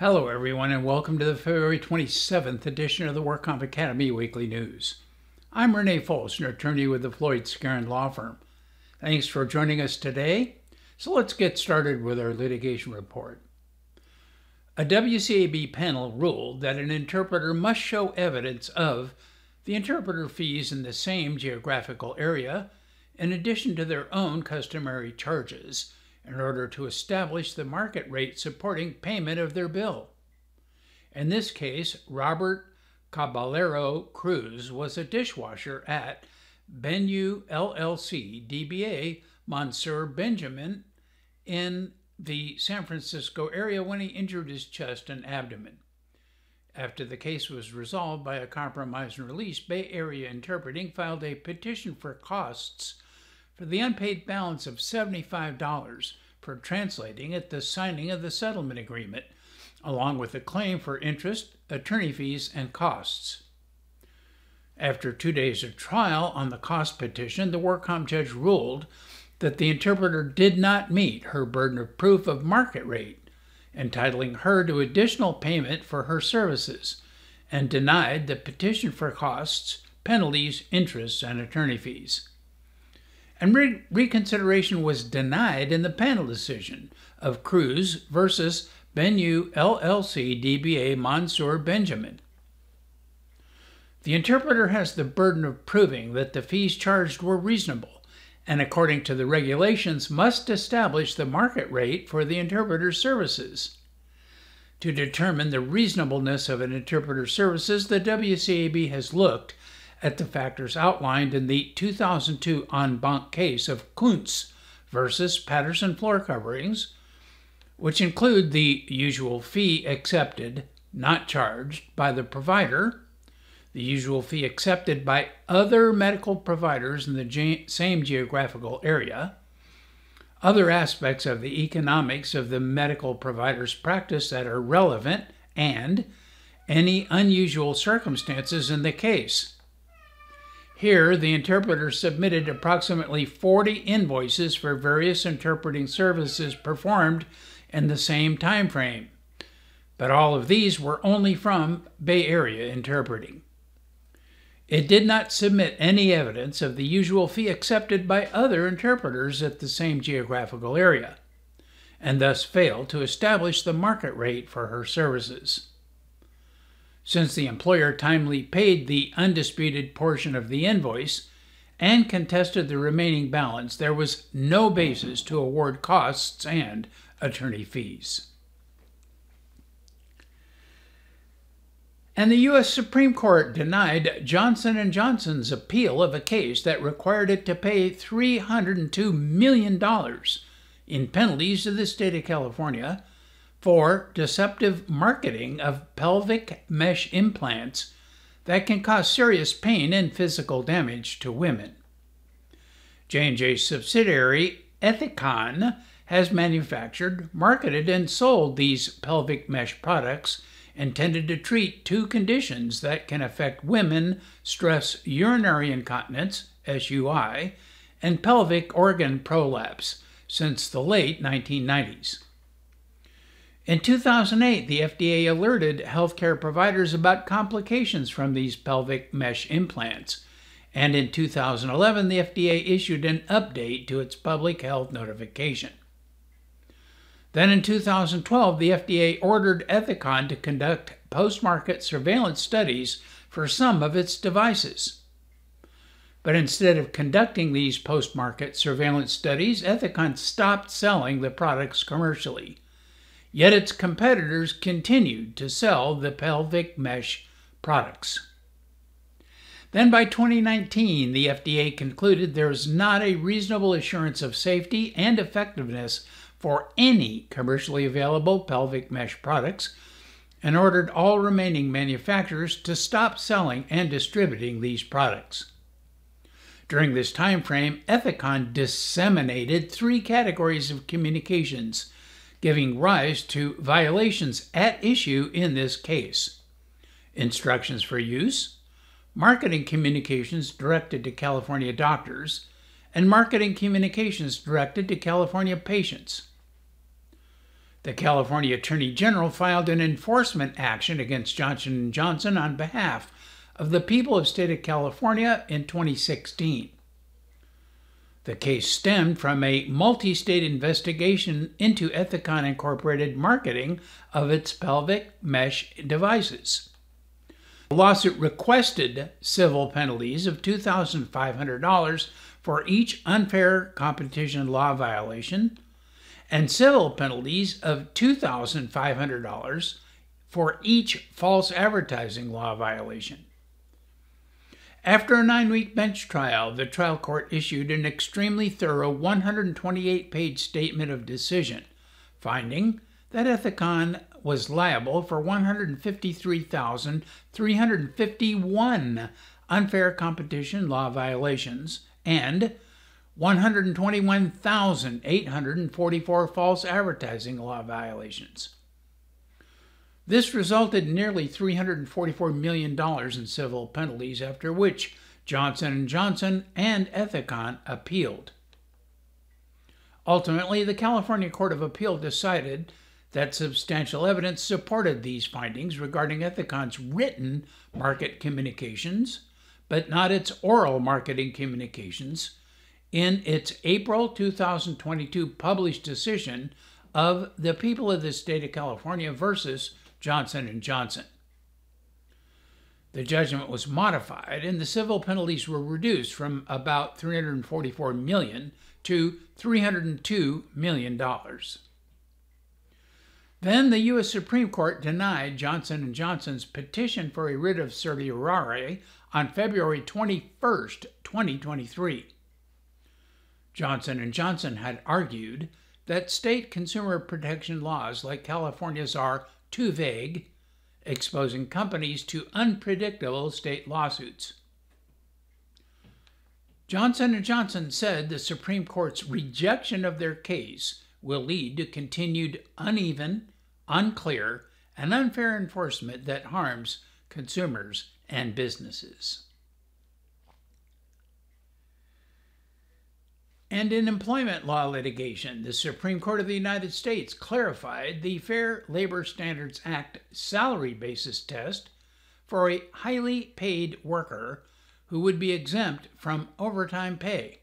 Hello, everyone, and welcome to the February 27th edition of the WorkComp Academy Weekly News. I'm Renee Folster, attorney with the Floyd Skeren Law Firm. Thanks for joining us today. So let's get started with our litigation report. A WCAB panel ruled that an interpreter must show evidence of the interpreter fees in the same geographical area, in addition to their own customary charges in order to establish the market rate supporting payment of their bill. In this case, Robert Caballero Cruz was a dishwasher at Bennu LLC DBA Monsieur Benjamin in the San Francisco area when he injured his chest and abdomen. After the case was resolved by a compromise and release, Bay Area Interpreting filed a petition for costs for the unpaid balance of $75 for translating at the signing of the settlement agreement, along with a claim for interest, attorney fees, and costs. After two days of trial on the cost petition, the WorkComp judge ruled that the interpreter did not meet her burden of proof of market rate, entitling her to additional payment for her services, and denied the petition for costs, penalties, interests, and attorney fees and re- reconsideration was denied in the panel decision of Cruz versus Bennu LLC DBA Monsieur Benjamin. The interpreter has the burden of proving that the fees charged were reasonable and, according to the regulations, must establish the market rate for the interpreter's services. To determine the reasonableness of an interpreter's services, the WCAB has looked at the factors outlined in the 2002 en banc case of Kunz versus Patterson floor coverings, which include the usual fee accepted, not charged, by the provider, the usual fee accepted by other medical providers in the same geographical area, other aspects of the economics of the medical provider's practice that are relevant, and any unusual circumstances in the case. Here, the interpreter submitted approximately 40 invoices for various interpreting services performed in the same time frame. But all of these were only from Bay Area Interpreting. It did not submit any evidence of the usual fee accepted by other interpreters at the same geographical area, and thus failed to establish the market rate for her services. Since the employer timely paid the undisputed portion of the invoice and contested the remaining balance, there was no basis to award costs and attorney fees. And the US Supreme Court denied Johnson & Johnson's appeal of a case that required it to pay $302 million in penalties to the state of California for deceptive marketing of pelvic mesh implants that can cause serious pain and physical damage to women. J&J subsidiary Ethicon has manufactured, marketed, and sold these pelvic mesh products intended to treat two conditions that can affect women stress urinary incontinence, SUI, and pelvic organ prolapse since the late 1990s. In 2008, the FDA alerted healthcare providers about complications from these pelvic mesh implants. And in 2011, the FDA issued an update to its public health notification. Then in 2012, the FDA ordered Ethicon to conduct post market surveillance studies for some of its devices. But instead of conducting these post market surveillance studies, Ethicon stopped selling the products commercially Yet its competitors continued to sell the pelvic mesh products. Then by 2019, the FDA concluded there is not a reasonable assurance of safety and effectiveness for any commercially available pelvic mesh products and ordered all remaining manufacturers to stop selling and distributing these products. During this time frame, Ethicon disseminated three categories of communications giving rise to violations at issue in this case. Instructions for use, marketing communications directed to California doctors, and marketing communications directed to California patients. The California Attorney General filed an enforcement action against Johnson & Johnson on behalf of the people of state of California in 2016. The case stemmed from a multi state investigation into Ethicon Incorporated marketing of its pelvic mesh devices. The lawsuit requested civil penalties of $2,500 for each unfair competition law violation and civil penalties of $2,500 for each false advertising law violation. After a nine week bench trial, the trial court issued an extremely thorough 128 page statement of decision, finding that Ethicon was liable for 153,351 unfair competition law violations and 121,844 false advertising law violations. This resulted in nearly $344 million in civil penalties, after which Johnson & Johnson and Ethicon appealed. Ultimately, the California Court of Appeal decided that substantial evidence supported these findings regarding Ethicon's written market communications, but not its oral marketing communications, in its April 2022 published decision of the people of the state of California versus Johnson & Johnson. The judgment was modified and the civil penalties were reduced from about 344 million to 302 million dollars. Then the US Supreme Court denied Johnson & Johnson's petition for a writ of certiorari on February 21, 2023. Johnson & Johnson had argued that state consumer protection laws like California's are too vague, exposing companies to unpredictable state lawsuits. Johnson & Johnson said the Supreme Court's rejection of their case will lead to continued uneven, unclear, and unfair enforcement that harms consumers and businesses. And in employment law litigation, the Supreme Court of the United States clarified the Fair Labor Standards Act salary basis test for a highly paid worker who would be exempt from overtime pay.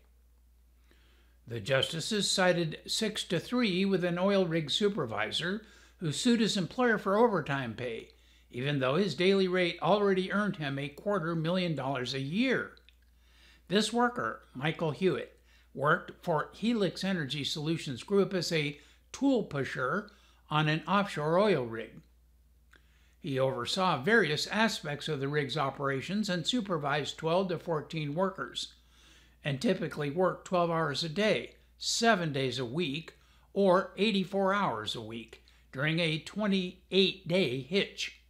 The justices sided 6 to 3 with an oil rig supervisor who sued his employer for overtime pay, even though his daily rate already earned him a quarter million dollars a year. This worker, Michael Hewitt, worked for Helix Energy Solutions Group as a tool pusher on an offshore oil rig. He oversaw various aspects of the rig's operations and supervised 12 to 14 workers, and typically worked 12 hours a day, 7 days a week, or 84 hours a week during a 28 day hitch.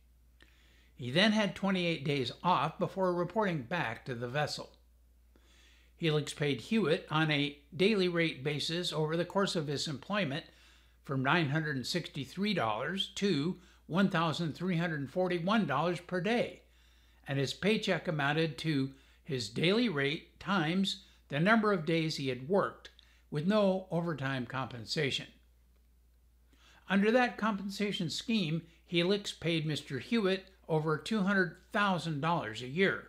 He then had 28 days off before reporting back to the vessel. Helix paid Hewitt on a daily rate basis over the course of his employment from $963 to $1,341 per day, and his paycheck amounted to his daily rate times the number of days he had worked, with no overtime compensation. Under that compensation scheme, Helix paid Mr. Hewitt over $200,000 a year.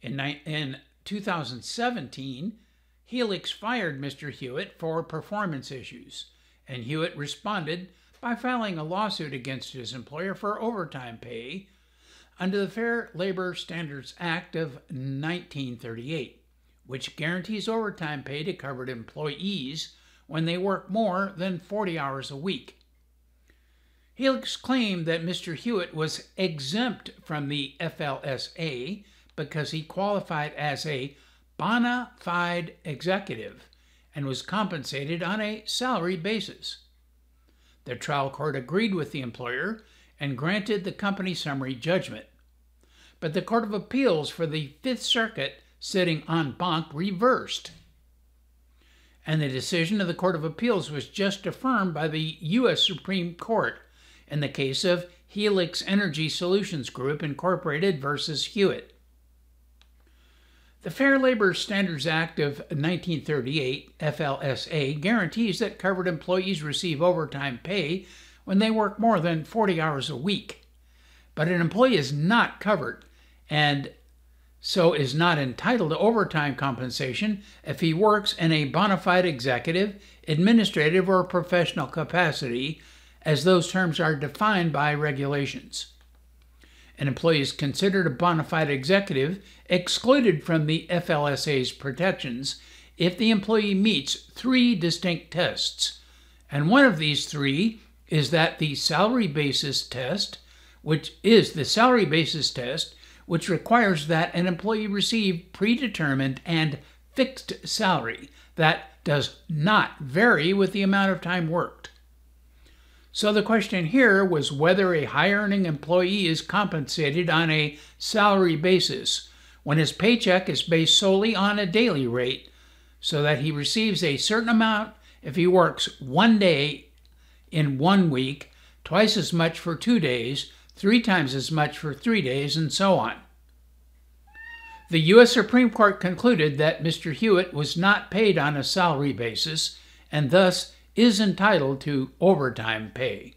In, in 2017, Helix fired Mr. Hewitt for performance issues, and Hewitt responded by filing a lawsuit against his employer for overtime pay under the Fair Labor Standards Act of 1938, which guarantees overtime pay to covered employees when they work more than 40 hours a week. Helix claimed that Mr. Hewitt was exempt from the FLSA because he qualified as a bona fide executive and was compensated on a salary basis. The trial court agreed with the employer and granted the company summary judgment. But the Court of Appeals for the Fifth Circuit, sitting en banc, reversed. And the decision of the Court of Appeals was just affirmed by the U.S. Supreme Court in the case of Helix Energy Solutions Group Incorporated versus Hewitt. The Fair Labor Standards Act of 1938, FLSA, guarantees that covered employees receive overtime pay when they work more than 40 hours a week. But an employee is not covered and so is not entitled to overtime compensation if he works in a bona fide executive, administrative, or professional capacity, as those terms are defined by regulations. An employee is considered a bona fide executive, excluded from the FLSA's protections, if the employee meets three distinct tests. And one of these three is that the salary basis test, which is the salary basis test, which requires that an employee receive predetermined and fixed salary that does not vary with the amount of time worked. So the question here was whether a high earning employee is compensated on a salary basis when his paycheck is based solely on a daily rate so that he receives a certain amount if he works one day in one week, twice as much for two days, three times as much for three days, and so on. The U.S. Supreme Court concluded that Mr. Hewitt was not paid on a salary basis and thus is entitled to overtime pay.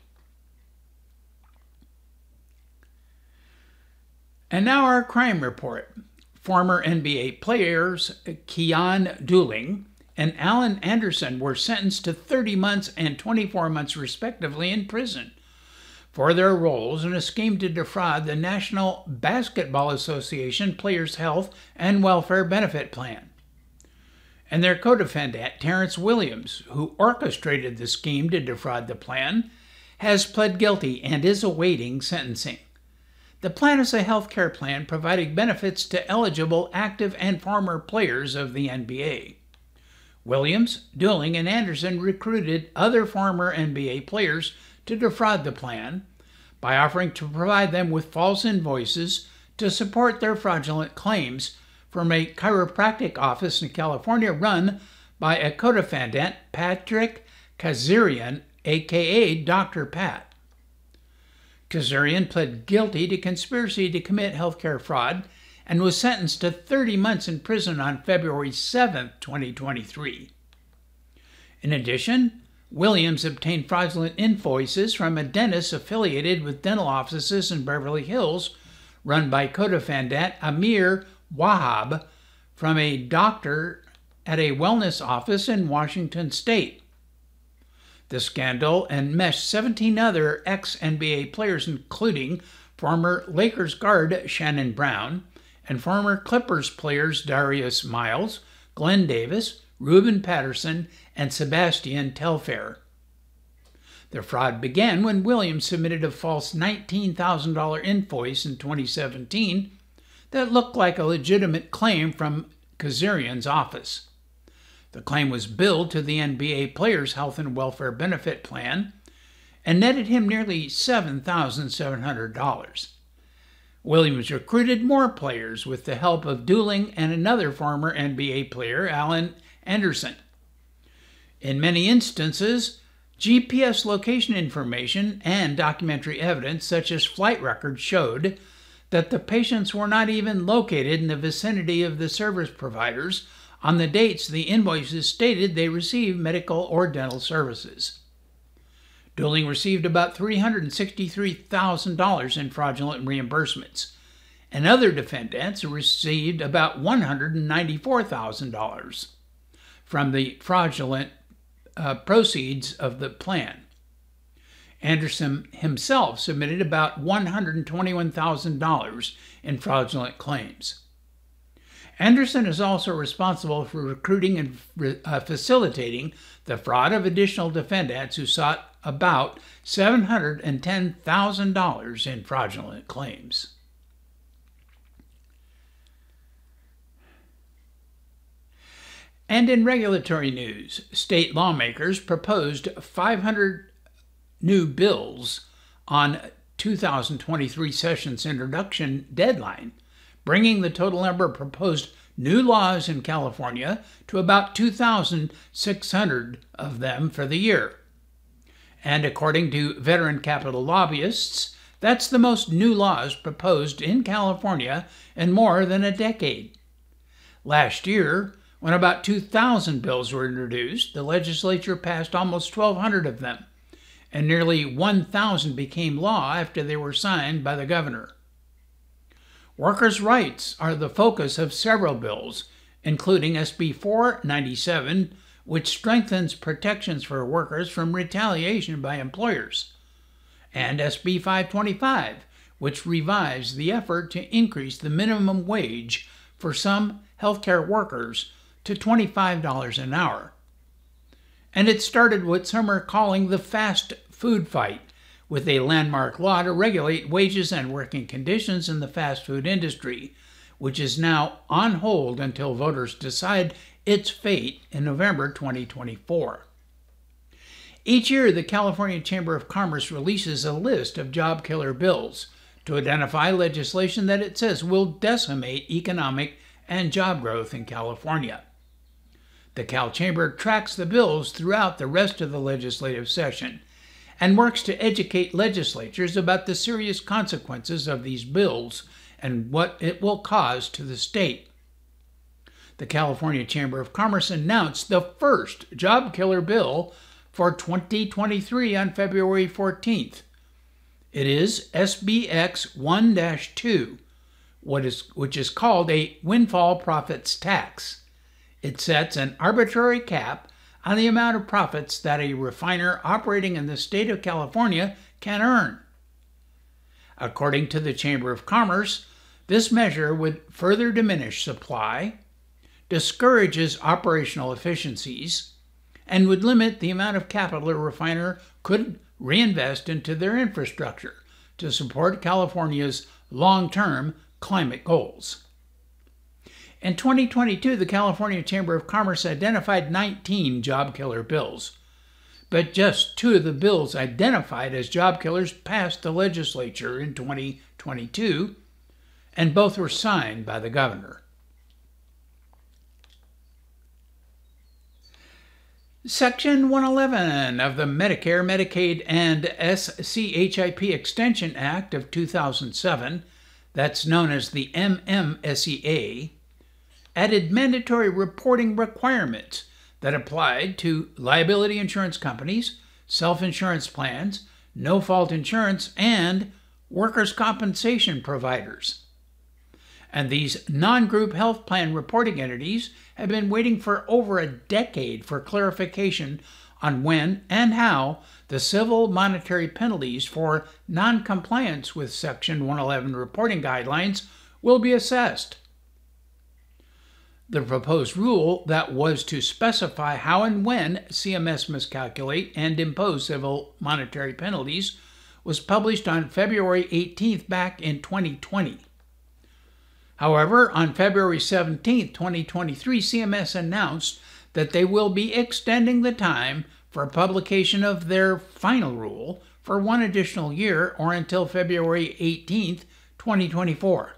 And now our crime report. Former NBA players Keyon Dooling and Alan Anderson were sentenced to 30 months and 24 months, respectively, in prison for their roles in a scheme to defraud the National Basketball Association Players' Health and Welfare Benefit Plan and their co defendant, Terrence Williams, who orchestrated the scheme to defraud the plan, has pled guilty and is awaiting sentencing. The plan is a health care plan providing benefits to eligible active and former players of the NBA. Williams, Dooling, and Anderson recruited other former NBA players to defraud the plan by offering to provide them with false invoices to support their fraudulent claims from a chiropractic office in California run by a co-defendant, Patrick Kazarian, aka Dr. Pat. Kazarian pled guilty to conspiracy to commit healthcare fraud and was sentenced to 30 months in prison on February 7, 2023. In addition, Williams obtained fraudulent invoices from a dentist affiliated with dental offices in Beverly Hills run by co-defendant Amir Wahab from a doctor at a wellness office in Washington state. The scandal enmeshed 17 other ex NBA players, including former Lakers guard Shannon Brown and former Clippers players Darius Miles, Glen Davis, Ruben Patterson, and Sebastian Telfair. The fraud began when Williams submitted a false $19,000 invoice in 2017 that looked like a legitimate claim from Kazarian's office. The claim was billed to the NBA Players Health and Welfare Benefit Plan and netted him nearly $7,700. Williams recruited more players with the help of Dooling and another former NBA player, Alan Anderson. In many instances, GPS location information and documentary evidence, such as flight records, showed that the patients were not even located in the vicinity of the service providers on the dates the invoices stated they received medical or dental services. Dooling received about $363,000 in fraudulent reimbursements, and other defendants received about $194,000 from the fraudulent uh, proceeds of the plan. Anderson himself submitted about $121,000 in fraudulent claims. Anderson is also responsible for recruiting and uh, facilitating the fraud of additional defendants who sought about $710,000 in fraudulent claims. And in regulatory news, state lawmakers proposed 500 new bills on 2023 session's introduction deadline, bringing the total number of proposed new laws in California to about 2,600 of them for the year. And according to veteran capital lobbyists, that's the most new laws proposed in California in more than a decade. Last year, when about 2,000 bills were introduced, the legislature passed almost 1,200 of them, and nearly 1,000 became law after they were signed by the governor. Workers' rights are the focus of several bills, including SB 497, which strengthens protections for workers from retaliation by employers, and SB 525, which revives the effort to increase the minimum wage for some healthcare workers to $25 an hour. And it started what some are calling the fast food fight, with a landmark law to regulate wages and working conditions in the fast food industry, which is now on hold until voters decide its fate in November 2024. Each year, the California Chamber of Commerce releases a list of job killer bills to identify legislation that it says will decimate economic and job growth in California. The Cal Chamber tracks the bills throughout the rest of the legislative session and works to educate legislatures about the serious consequences of these bills and what it will cause to the state. The California Chamber of Commerce announced the first job killer bill for 2023 on February 14th. It is SBX 1 2, which is called a windfall profits tax. It sets an arbitrary cap on the amount of profits that a refiner operating in the state of California can earn. According to the Chamber of Commerce, this measure would further diminish supply, discourages operational efficiencies, and would limit the amount of capital a refiner could reinvest into their infrastructure to support California's long term climate goals. In 2022, the California Chamber of Commerce identified 19 job killer bills, but just two of the bills identified as job killers passed the legislature in 2022, and both were signed by the governor. Section 111 of the Medicare, Medicaid, and SCHIP Extension Act of 2007, that's known as the MMSEA, added mandatory reporting requirements that applied to liability insurance companies, self insurance plans, no fault insurance, and workers' compensation providers. And these non group health plan reporting entities have been waiting for over a decade for clarification on when and how the civil monetary penalties for non-compliance with Section 111 reporting guidelines will be assessed. The proposed rule that was to specify how and when CMS must calculate and impose civil monetary penalties was published on February 18th back in 2020. However, on February 17, 2023, CMS announced that they will be extending the time for publication of their final rule for one additional year or until February 18, 2024.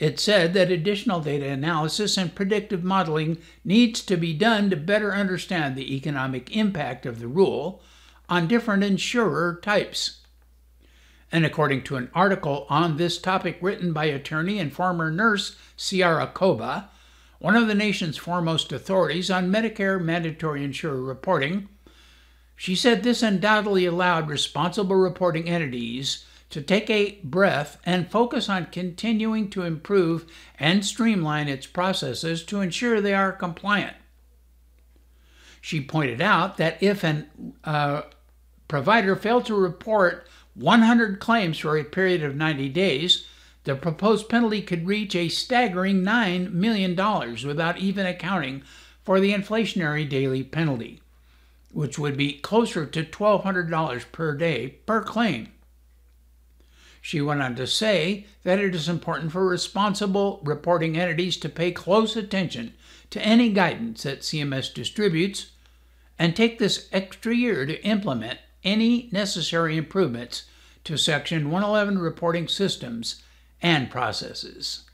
It said that additional data analysis and predictive modeling needs to be done to better understand the economic impact of the rule on different insurer types. And according to an article on this topic written by attorney and former nurse Ciara Koba, one of the nation's foremost authorities on Medicare mandatory insurer reporting, she said this undoubtedly allowed responsible reporting entities to take a breath and focus on continuing to improve and streamline its processes to ensure they are compliant. She pointed out that if a uh, provider failed to report 100 claims for a period of 90 days, the proposed penalty could reach a staggering $9 million without even accounting for the inflationary daily penalty, which would be closer to $1,200 per day per claim. She went on to say that it is important for responsible reporting entities to pay close attention to any guidance that CMS distributes and take this extra year to implement any necessary improvements to Section 111 reporting systems and processes.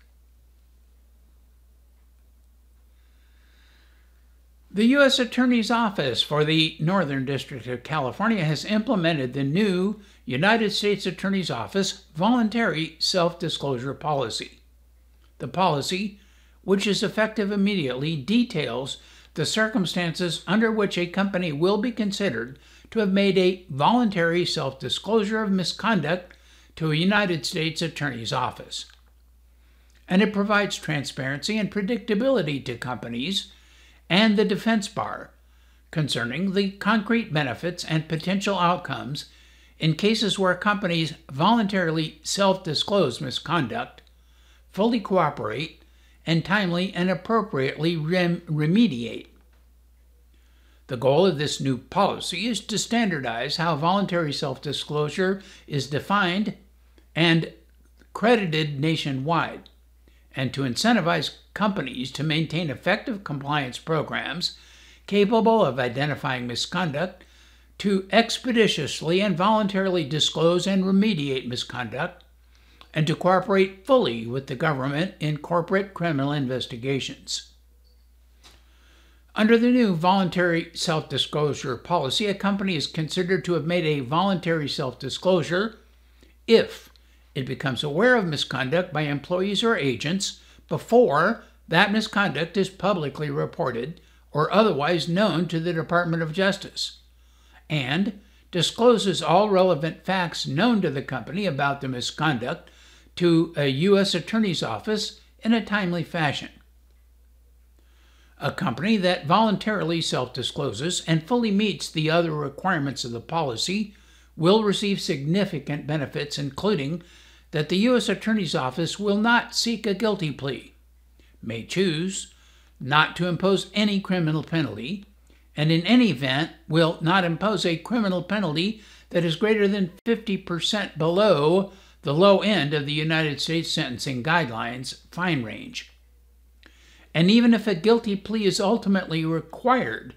The U.S. Attorney's Office for the Northern District of California has implemented the new United States Attorney's Office voluntary self disclosure policy. The policy, which is effective immediately, details the circumstances under which a company will be considered to have made a voluntary self disclosure of misconduct to a United States Attorney's Office. And it provides transparency and predictability to companies and the defense bar concerning the concrete benefits and potential outcomes in cases where companies voluntarily self disclose misconduct, fully cooperate, and timely and appropriately rem- remediate. The goal of this new policy is to standardize how voluntary self disclosure is defined and credited nationwide, and to incentivize companies to maintain effective compliance programs capable of identifying misconduct, to expeditiously and voluntarily disclose and remediate misconduct, and to cooperate fully with the government in corporate criminal investigations. Under the new voluntary self disclosure policy, a company is considered to have made a voluntary self disclosure if it becomes aware of misconduct by employees or agents before that misconduct is publicly reported or otherwise known to the Department of Justice, and discloses all relevant facts known to the company about the misconduct to a U.S. Attorney's Office in a timely fashion. A company that voluntarily self discloses and fully meets the other requirements of the policy will receive significant benefits, including that the U.S. Attorney's Office will not seek a guilty plea, may choose not to impose any criminal penalty, and in any event will not impose a criminal penalty that is greater than 50% below the low end of the United States sentencing guidelines fine range. And even if a guilty plea is ultimately required,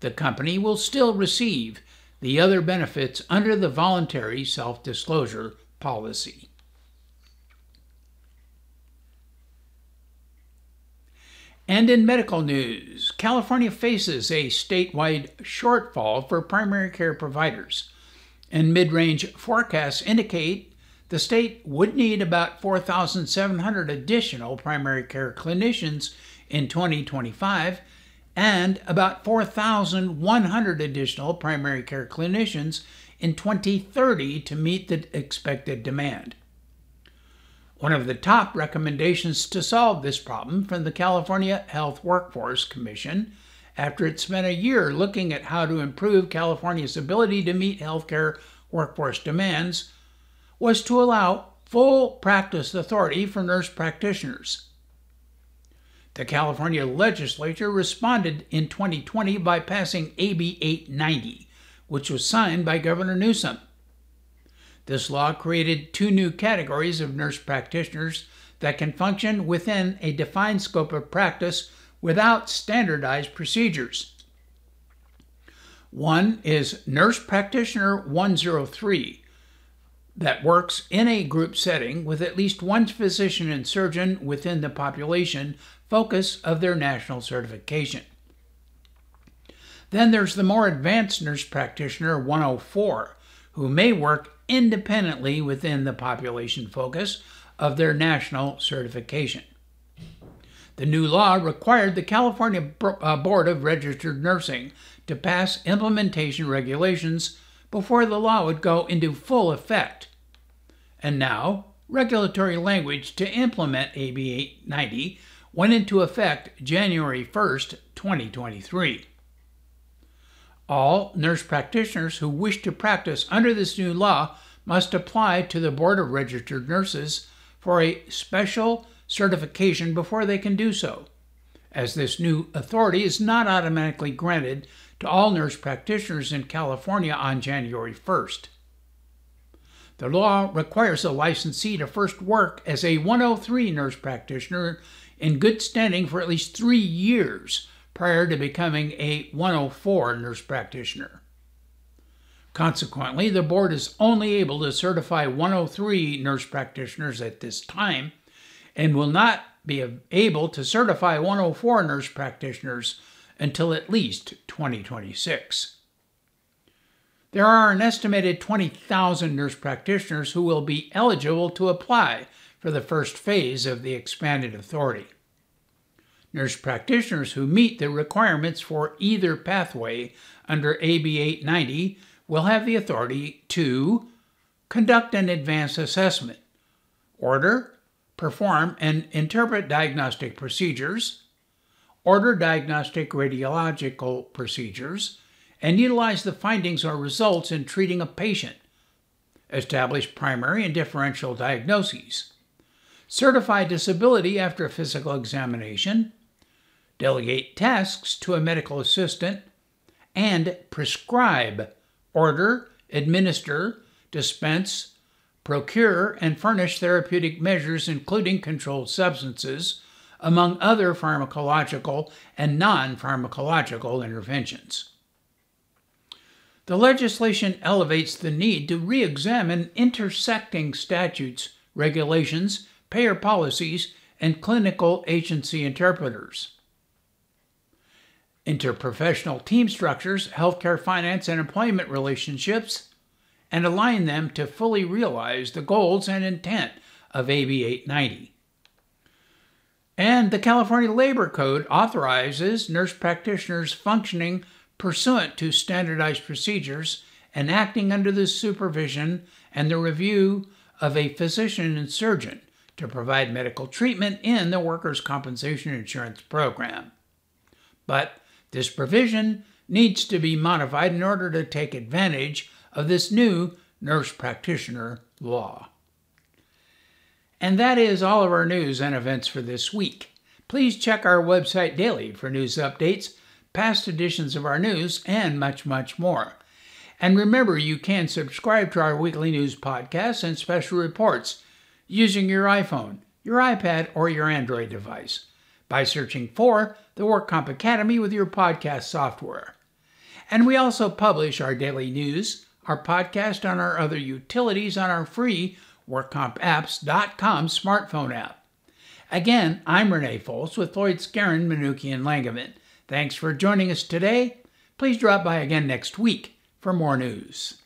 the company will still receive the other benefits under the voluntary self disclosure policy. And in medical news, California faces a statewide shortfall for primary care providers, and mid range forecasts indicate the state would need about 4,700 additional primary care clinicians in 2025 and about 4,100 additional primary care clinicians in 2030 to meet the expected demand. One of the top recommendations to solve this problem from the California Health Workforce Commission, after it spent a year looking at how to improve California's ability to meet healthcare workforce demands, was to allow full practice authority for nurse practitioners. The California legislature responded in 2020 by passing AB 890, which was signed by Governor Newsom. This law created two new categories of nurse practitioners that can function within a defined scope of practice without standardized procedures. One is Nurse Practitioner 103 that works in a group setting with at least one physician and surgeon within the population focus of their national certification. Then there's the more advanced nurse practitioner 104 who may work independently within the population focus of their national certification. The new law required the California uh, Board of Registered Nursing to pass implementation regulations before the law would go into full effect. And now, regulatory language to implement AB 890 went into effect January 1st, 2023. All nurse practitioners who wish to practice under this new law must apply to the Board of Registered Nurses for a special certification before they can do so, as this new authority is not automatically granted to all nurse practitioners in California on January 1st. The law requires a licensee to first work as a 103 nurse practitioner in good standing for at least three years prior to becoming a 104 nurse practitioner. Consequently, the board is only able to certify 103 nurse practitioners at this time and will not be able to certify 104 nurse practitioners until at least 2026. There are an estimated 20,000 nurse practitioners who will be eligible to apply for the first phase of the expanded authority. Nurse practitioners who meet the requirements for either pathway under AB 890 will have the authority to conduct an advanced assessment, order, perform, and interpret diagnostic procedures, order diagnostic radiological procedures, and utilize the findings or results in treating a patient, establish primary and differential diagnoses, certify disability after a physical examination, delegate tasks to a medical assistant, and prescribe, order, administer, dispense, procure, and furnish therapeutic measures, including controlled substances, among other pharmacological and non pharmacological interventions. The legislation elevates the need to re examine intersecting statutes, regulations, payer policies, and clinical agency interpreters. Interprofessional team structures, healthcare finance, and employment relationships, and align them to fully realize the goals and intent of AB 890. And the California Labor Code authorizes nurse practitioners functioning pursuant to standardized procedures and acting under the supervision and the review of a physician and surgeon to provide medical treatment in the workers' compensation insurance program. But this provision needs to be modified in order to take advantage of this new nurse practitioner law. And that is all of our news and events for this week. Please check our website daily for news updates, past editions of our news, and much, much more. And remember, you can subscribe to our weekly news podcasts and special reports using your iPhone, your iPad, or your Android device by searching for the WorkComp Academy with your podcast software. And we also publish our daily news, our podcast, and our other utilities on our free WorkCompApps.com smartphone app. Again, I'm Renee Fols with Floyd Skeren, Manukian Langevin. Thanks for joining us today. Please drop by again next week for more news.